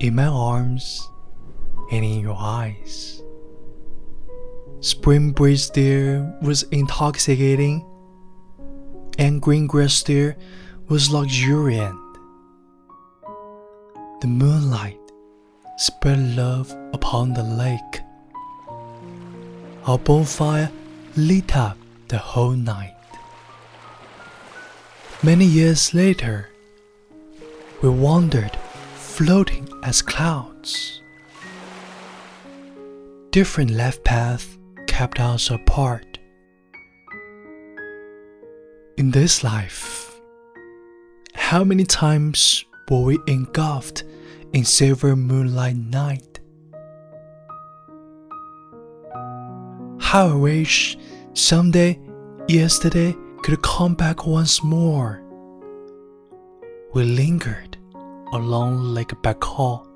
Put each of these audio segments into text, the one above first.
in my arms and in your eyes. Spring breeze there was intoxicating, and green grass there was luxuriant. The moonlight spread love upon the lake. Our bonfire lit up the whole night. Many years later, we wandered floating as clouds. Different life paths kept us apart. In this life, how many times were we engulfed in silver moonlight night? How I wish someday yesterday could come back once more. We lingered along Lake Baikal.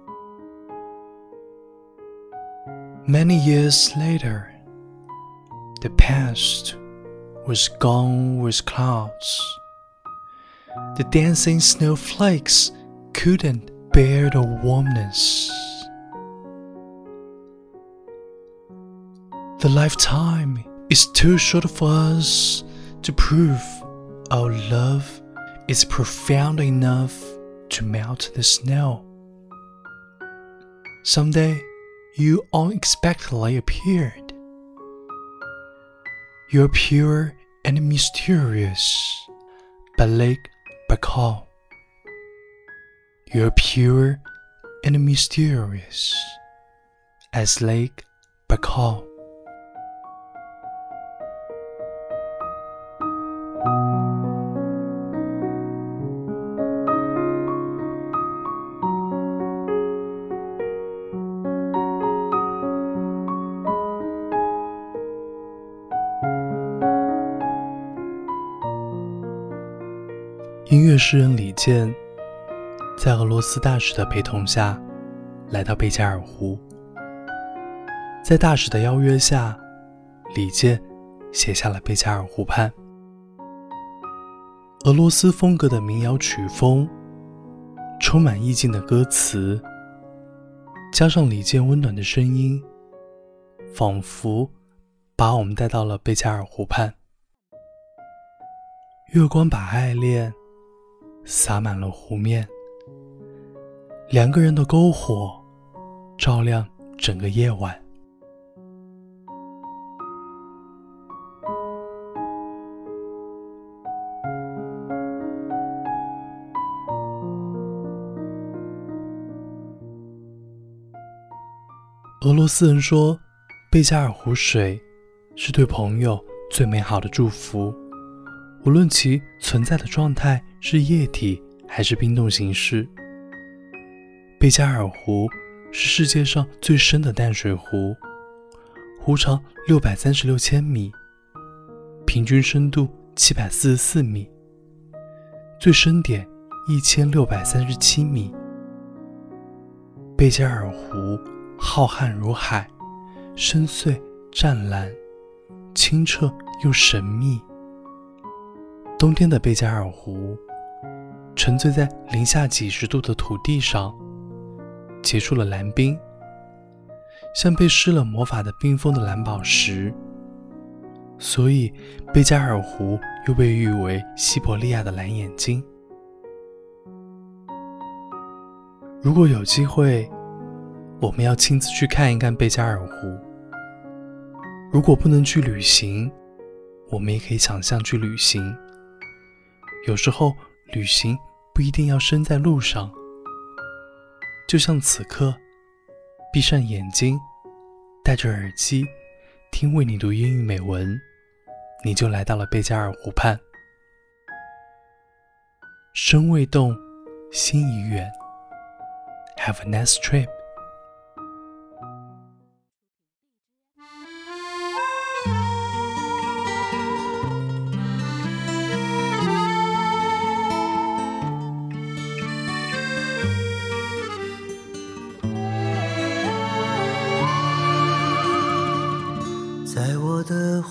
Many years later, the past was gone with clouds. The dancing snowflakes couldn't bear the warmness. The lifetime is too short for us to prove our love is profound enough to melt the snow. Someday, you unexpectedly appeared. You're pure and mysterious, but Lake Baikal. You're pure and mysterious as Lake Baikal. 音乐诗人李健，在俄罗斯大使的陪同下，来到贝加尔湖。在大使的邀约下，李健写下了《贝加尔湖畔》。俄罗斯风格的民谣曲风，充满意境的歌词，加上李健温暖的声音，仿佛把我们带到了贝加尔湖畔。月光把爱恋。洒满了湖面，两个人的篝火照亮整个夜晚。俄罗斯人说，贝加尔湖水是对朋友最美好的祝福。无论其存在的状态是液体还是冰冻形式，贝加尔湖是世界上最深的淡水湖，湖长六百三十六千米，平均深度七百四十四米，最深点一千六百三十七米。贝加尔湖浩瀚如海，深邃湛蓝，清澈又神秘。冬天的贝加尔湖，沉醉在零下几十度的土地上，结出了蓝冰，像被施了魔法的冰封的蓝宝石。所以，贝加尔湖又被誉为西伯利亚的蓝眼睛。如果有机会，我们要亲自去看一看贝加尔湖。如果不能去旅行，我们也可以想象去旅行。有时候旅行不一定要身在路上，就像此刻，闭上眼睛，戴着耳机，听为你读英语美文，你就来到了贝加尔湖畔。身未动，心已远。Have a nice trip.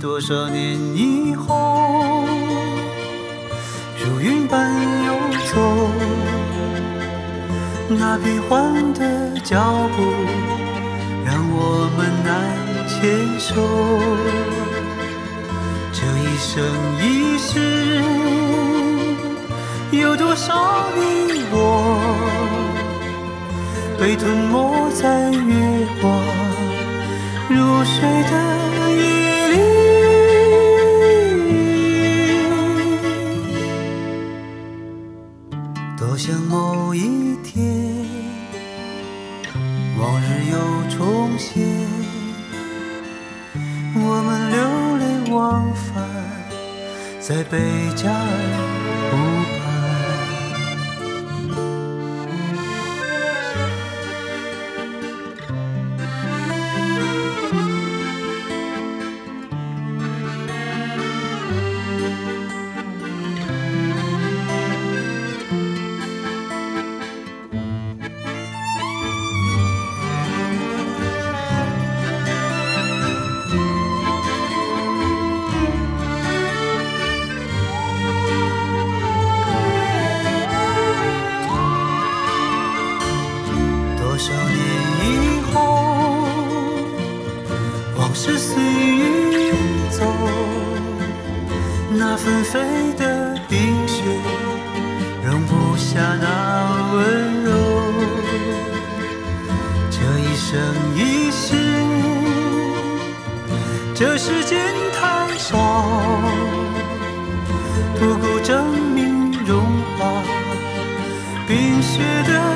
多少年以后，如云般游走。那变幻的脚步，让我们难牵手。这一生一世，有多少你我，被吞没在月光如水的夜好像，某一天。往日又重现，我们流连忘返在贝加尔纷飞的冰雪容不下那温柔。这一生一世，这时间太少，不顾证明融化冰雪的